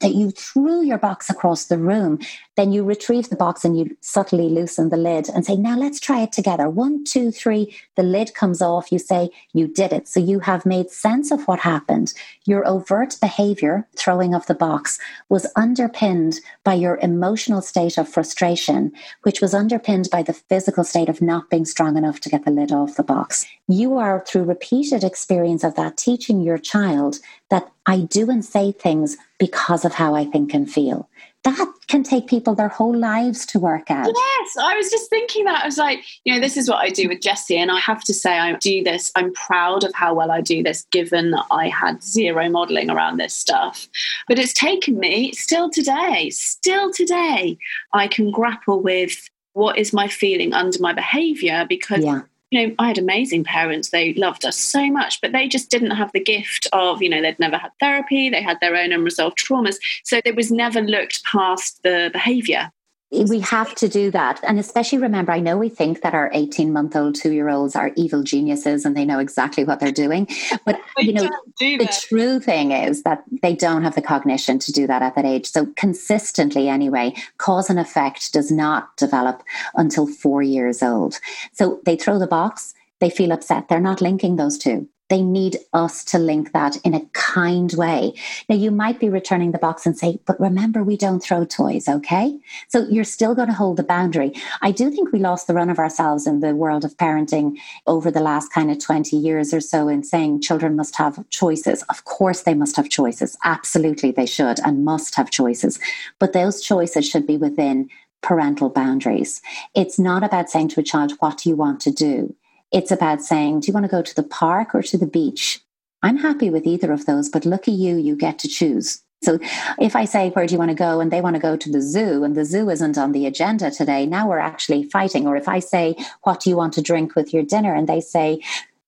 that you threw your box across the room, then you retrieve the box and you subtly loosen the lid and say, Now let's try it together. One, two, three. The lid comes off. You say, You did it. So you have made sense of what happened. Your overt behavior, throwing of the box, was underpinned by your emotional state of frustration, which was underpinned by the physical state of not being strong enough to get the lid off the box. You are, through repeated experience of that, teaching your child that I do and say things because of how I think and feel. That can take people their whole lives to work out. Yes, I was just thinking that. I was like, you know, this is what I do with Jesse. And I have to say, I do this. I'm proud of how well I do this, given that I had zero modeling around this stuff. But it's taken me, still today, still today, I can grapple with what is my feeling under my behavior because. Yeah you know, I had amazing parents. They loved us so much, but they just didn't have the gift of, you know, they'd never had therapy. They had their own unresolved traumas. So it was never looked past the behavior we have to do that. And especially remember i know we think that our 18 month old two year olds are evil geniuses and they know exactly what they're doing but you know the true thing is that they don't have the cognition to do that at that age. So consistently anyway cause and effect does not develop until four years old. So they throw the box they feel upset. They're not linking those two they need us to link that in a kind way. Now, you might be returning the box and say, but remember, we don't throw toys, okay? So you're still going to hold the boundary. I do think we lost the run of ourselves in the world of parenting over the last kind of 20 years or so in saying children must have choices. Of course, they must have choices. Absolutely, they should and must have choices. But those choices should be within parental boundaries. It's not about saying to a child, what do you want to do? It's about saying, do you want to go to the park or to the beach? I'm happy with either of those, but lucky you, you get to choose. So if I say, where do you want to go? And they want to go to the zoo and the zoo isn't on the agenda today, now we're actually fighting. Or if I say, what do you want to drink with your dinner? And they say,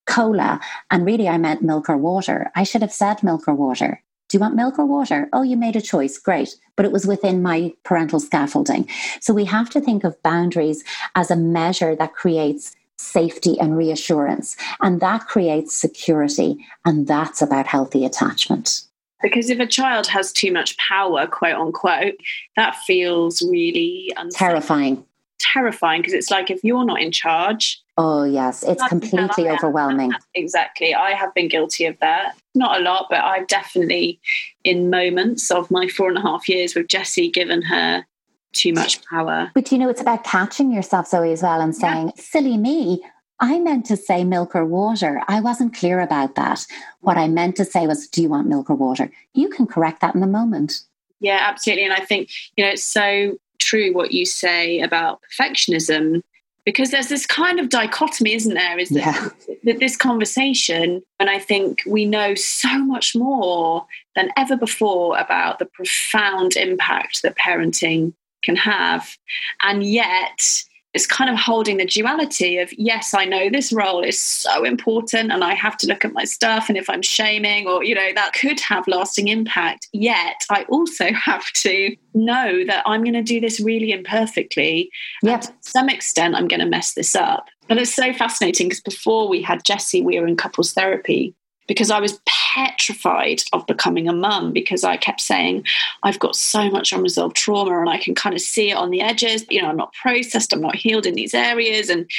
cola. And really, I meant milk or water. I should have said milk or water. Do you want milk or water? Oh, you made a choice. Great. But it was within my parental scaffolding. So we have to think of boundaries as a measure that creates safety and reassurance. And that creates security. And that's about healthy attachment. Because if a child has too much power, quote unquote, that feels really unsafe. terrifying. Terrifying because it's like if you're not in charge. Oh, yes, it's completely overwhelming. Exactly. I have been guilty of that. Not a lot, but I've definitely, in moments of my four and a half years with Jessie, given her too much power. But you know, it's about catching yourself, Zoe, as well, and saying, yeah. silly me. I meant to say milk or water. I wasn't clear about that. What I meant to say was, do you want milk or water? You can correct that in the moment. Yeah, absolutely. And I think, you know, it's so true what you say about perfectionism because there's this kind of dichotomy, isn't there? Is that, yeah. that this conversation, and I think we know so much more than ever before about the profound impact that parenting can have. And yet, it's kind of holding the duality of yes i know this role is so important and i have to look at my stuff and if i'm shaming or you know that could have lasting impact yet i also have to know that i'm going to do this really imperfectly yep. to some extent i'm going to mess this up and it's so fascinating because before we had jesse we were in couples therapy because I was petrified of becoming a mum because I kept saying, I've got so much unresolved trauma and I can kind of see it on the edges. You know, I'm not processed, I'm not healed in these areas. And,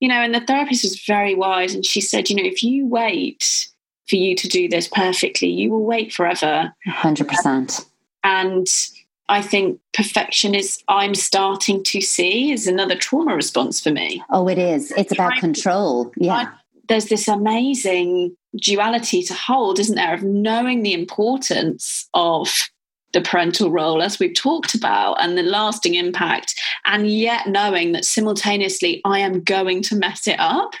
you know, and the therapist was very wise. And she said, you know, if you wait for you to do this perfectly, you will wait forever. 100%. And I think perfection is, I'm starting to see, is another trauma response for me. Oh, it is. It's about control. Yeah there's this amazing duality to hold, isn't there, of knowing the importance of the parental role, as we've talked about, and the lasting impact, and yet knowing that simultaneously I am going to mess it up.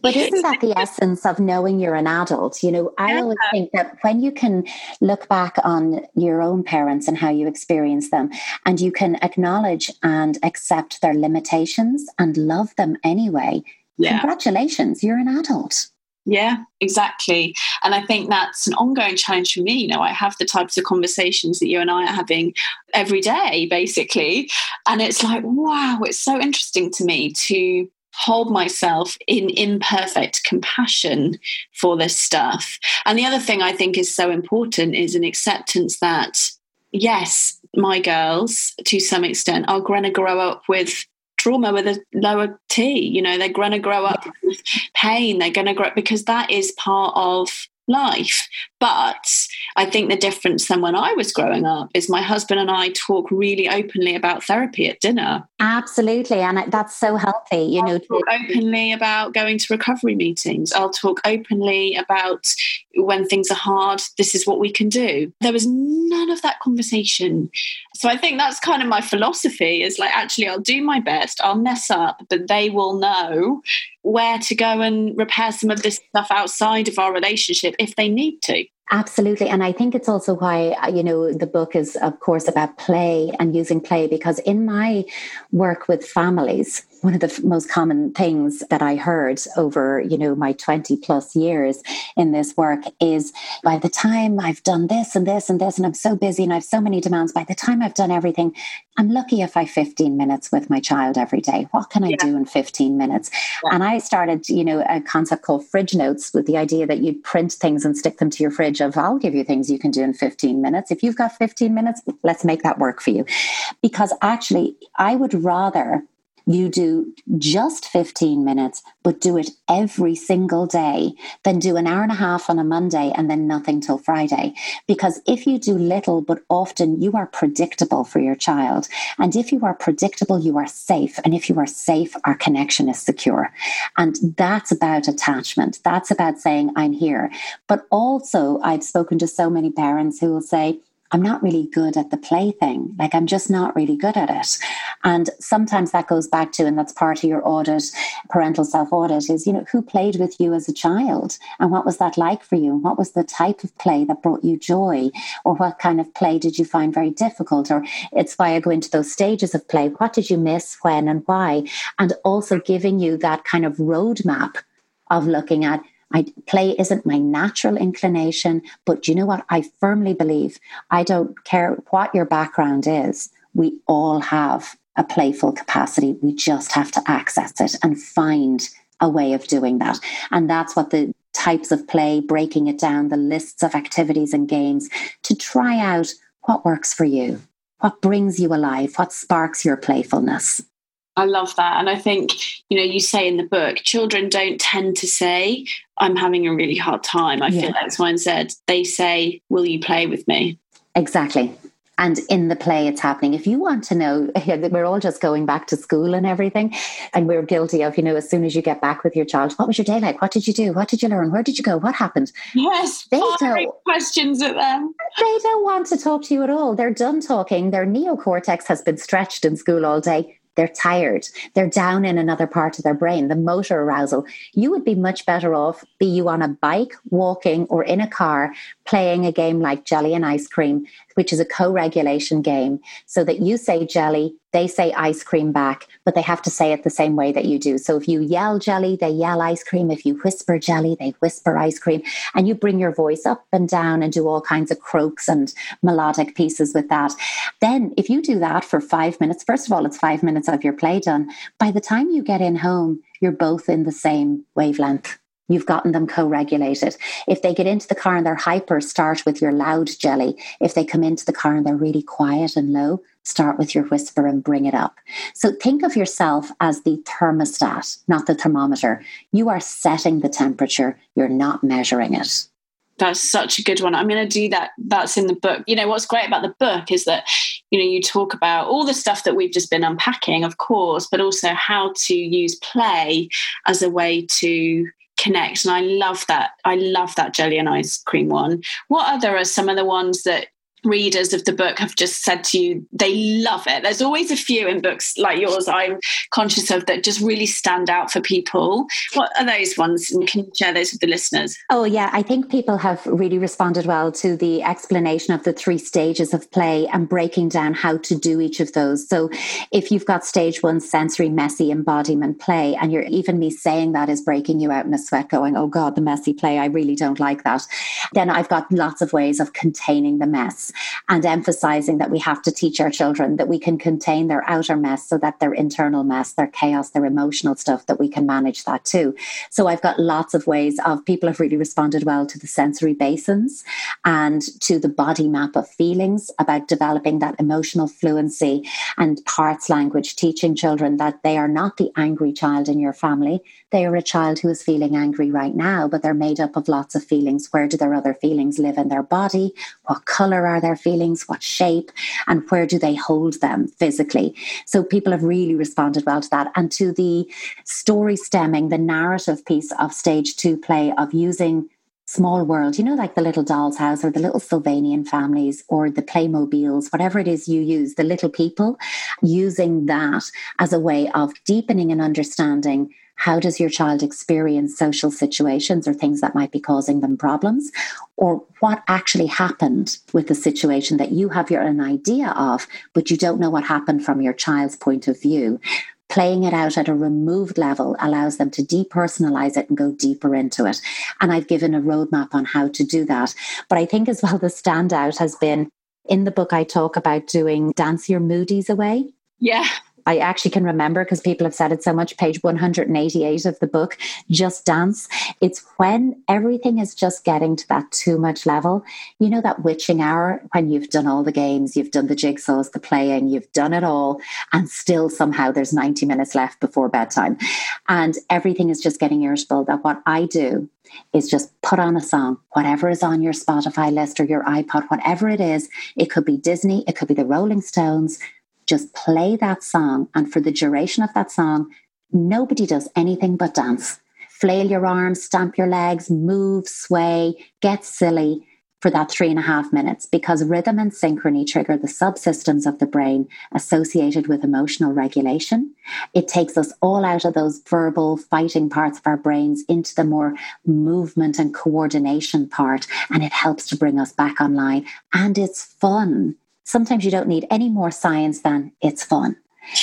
But isn't that the essence of knowing you're an adult? You know, I yeah. always think that when you can look back on your own parents and how you experience them, and you can acknowledge and accept their limitations and love them anyway, yeah. congratulations, you're an adult. Yeah, exactly. And I think that's an ongoing challenge for me. You know, I have the types of conversations that you and I are having every day, basically. And it's like, wow, it's so interesting to me to hold myself in imperfect compassion for this stuff. And the other thing I think is so important is an acceptance that, yes, my girls, to some extent, are going to grow up with trauma with a lower T. You know, they're going to grow up with pain. They're going to grow up because that is part of life. But I think the difference than when I was growing up is my husband and I talk really openly about therapy at dinner. Absolutely. And that's so healthy. You I'll know, talk openly about going to recovery meetings. I'll talk openly about when things are hard, this is what we can do. There was none of that conversation. So I think that's kind of my philosophy is like, actually, I'll do my best, I'll mess up, but they will know where to go and repair some of this stuff outside of our relationship if they need to. Absolutely. And I think it's also why, uh, you know, the book is, of course, about play and using play, because in my work with families, one of the most common things that I heard over, you know, my 20 plus years in this work is by the time I've done this and this and this, and I'm so busy and I have so many demands, by the time I've done everything, I'm lucky if I 15 minutes with my child every day. What can I yeah. do in 15 minutes? Yeah. And I started, you know, a concept called fridge notes with the idea that you'd print things and stick them to your fridge of, I'll give you things you can do in 15 minutes. If you've got 15 minutes, let's make that work for you. Because actually, I would rather you do just 15 minutes, but do it every single day, then do an hour and a half on a Monday and then nothing till Friday. Because if you do little, but often you are predictable for your child. And if you are predictable, you are safe. And if you are safe, our connection is secure. And that's about attachment. That's about saying, I'm here. But also, I've spoken to so many parents who will say, I'm not really good at the play thing. Like I'm just not really good at it. And sometimes that goes back to, and that's part of your audit, parental self audit, is, you know, who played with you as a child? And what was that like for you? And what was the type of play that brought you joy? Or what kind of play did you find very difficult? Or it's why I go into those stages of play. What did you miss, when, and why? And also giving you that kind of roadmap of looking at I play isn't my natural inclination, but you know what? I firmly believe I don't care what your background is. We all have a playful capacity. We just have to access it and find a way of doing that. And that's what the types of play, breaking it down, the lists of activities and games to try out what works for you, what brings you alive, what sparks your playfulness. I love that. And I think, you know, you say in the book, children don't tend to say, I'm having a really hard time. I yeah. feel X, Y, and Z. They say, Will you play with me? Exactly. and in the play it's happening if you want to know we're all just going back to school and everything and we're guilty of you know as soon as you get back with your child what was your day like what did you do what did you learn where did you go what happened yes they don't questions at them they don't want to talk to you at all they're done talking their neocortex has been stretched in school all day they're tired. They're down in another part of their brain, the motor arousal. You would be much better off, be you on a bike, walking, or in a car, playing a game like Jelly and Ice Cream, which is a co regulation game, so that you say jelly, they say ice cream back, but they have to say it the same way that you do. So if you yell jelly, they yell ice cream. If you whisper jelly, they whisper ice cream. And you bring your voice up and down and do all kinds of croaks and melodic pieces with that. Then, if you do that for five minutes, first of all, it's five minutes of your play done. By the time you get in home, you're both in the same wavelength. You've gotten them co regulated. If they get into the car and they're hyper, start with your loud jelly. If they come into the car and they're really quiet and low, start with your whisper and bring it up. So think of yourself as the thermostat, not the thermometer. You are setting the temperature, you're not measuring it. That's such a good one. I'm going to do that. That's in the book. You know, what's great about the book is that, you know, you talk about all the stuff that we've just been unpacking, of course, but also how to use play as a way to connect. And i love that. I love that jelly and ice cream one. What other are some of the ones that readers of the book have just said to you they love it. There's always a few in books like yours I'm conscious of that just really stand out for people. What are those ones? And can you share those with the listeners? Oh, yeah. I think people have really responded well to the explanation of the three stages of play and breaking down how to do each of those. So if you've got stage one, sensory, messy embodiment play, and you're even me saying that is breaking you out in a sweat, going, oh God, the messy play, I really don't like that. Then I've got lots of ways of containing the mess and emphasizing that we have to teach our children that we can contain their outer mess so that their internal mess, their chaos, their emotional stuff, that we can manage that too. So I've got lots of ways of people have really responded well to the sensory basins and to the body map of feelings about developing that emotional fluency and parts language, teaching children that they are not the angry child in your family. They are a child who is feeling angry right now, but they're made up of lots of feelings. Where do their other feelings live in their body? What color are their feelings? What shape? And where do they hold them physically? So people have really responded well to that. And to the story stemming, the narrative piece of stage two play of using small world, you know, like the little doll's house or the little Sylvanian families or the Playmobiles, whatever it is you use, the little people, using that as a way of deepening and understanding how does your child experience social situations or things that might be causing them problems? Or what actually happened with the situation that you have your own idea of, but you don't know what happened from your child's point of view? Playing it out at a removed level allows them to depersonalize it and go deeper into it. And I've given a roadmap on how to do that. But I think as well, the standout has been in the book, I talk about doing Dance Your Moodies Away. Yeah. I actually can remember because people have said it so much, page 188 of the book, Just Dance. It's when everything is just getting to that too much level. You know, that witching hour when you've done all the games, you've done the jigsaws, the playing, you've done it all, and still somehow there's 90 minutes left before bedtime. And everything is just getting irritable. That what I do is just put on a song, whatever is on your Spotify list or your iPod, whatever it is. It could be Disney, it could be the Rolling Stones, just play that song. And for the duration of that song, nobody does anything but dance. Flail your arms, stamp your legs, move, sway, get silly for that three and a half minutes because rhythm and synchrony trigger the subsystems of the brain associated with emotional regulation. It takes us all out of those verbal fighting parts of our brains into the more movement and coordination part, and it helps to bring us back online. And it's fun sometimes you don't need any more science than it's fun.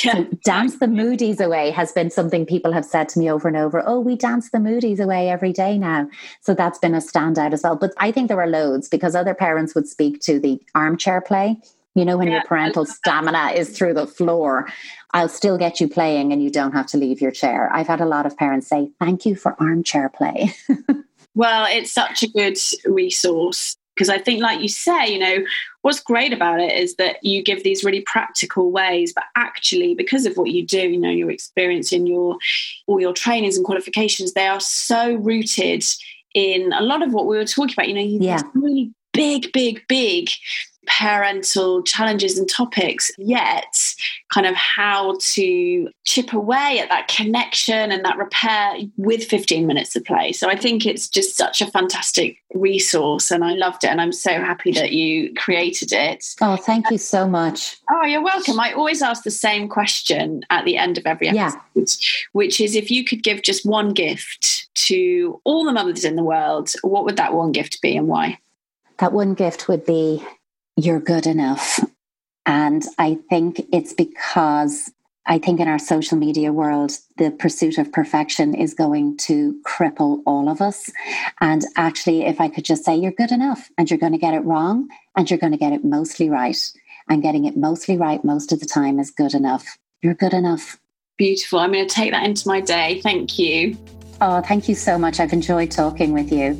Yeah. So dance the moodies away has been something people have said to me over and over. Oh, we dance the moodies away every day now. So that's been a standout as well. But I think there are loads because other parents would speak to the armchair play. You know, when yeah, your parental stamina is through the floor, I'll still get you playing and you don't have to leave your chair. I've had a lot of parents say, Thank you for armchair play. well, it's such a good resource because I think, like you say, you know, what's great about it is that you give these really practical ways, but actually, because of what you do, you know, your experience in your all your trainings and qualifications, they are so rooted in a lot of what we were talking about. You know, you yeah. really big, big, big parental challenges and topics, yet kind of how to chip away at that connection and that repair with 15 minutes of play. So I think it's just such a fantastic resource and I loved it and I'm so happy that you created it. Oh, thank you so much. Oh, you're welcome. I always ask the same question at the end of every episode, yeah. which is if you could give just one gift to all the mothers in the world, what would that one gift be and why? That one gift would be you're good enough. And I think it's because I think in our social media world, the pursuit of perfection is going to cripple all of us. And actually, if I could just say, you're good enough and you're going to get it wrong and you're going to get it mostly right. And getting it mostly right most of the time is good enough. You're good enough. Beautiful. I'm going to take that into my day. Thank you. Oh, thank you so much. I've enjoyed talking with you.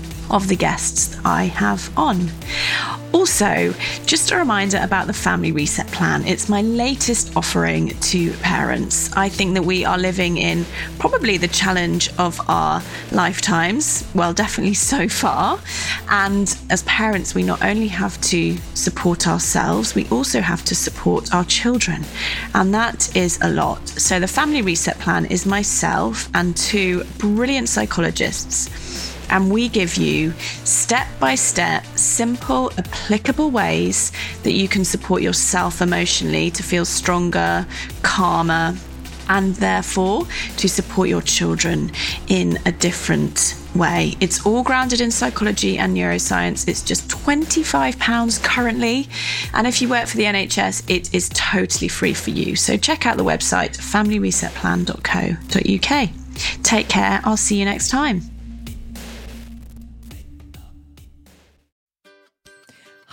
of the guests I have on. Also, just a reminder about the Family Reset Plan. It's my latest offering to parents. I think that we are living in probably the challenge of our lifetimes, well, definitely so far. And as parents, we not only have to support ourselves, we also have to support our children. And that is a lot. So, the Family Reset Plan is myself and two brilliant psychologists and we give you step by step, simple, applicable ways that you can support yourself emotionally to feel stronger, calmer, and therefore to support your children in a different way. It's all grounded in psychology and neuroscience. It's just £25 currently. And if you work for the NHS, it is totally free for you. So check out the website familyresetplan.co.uk. Take care. I'll see you next time.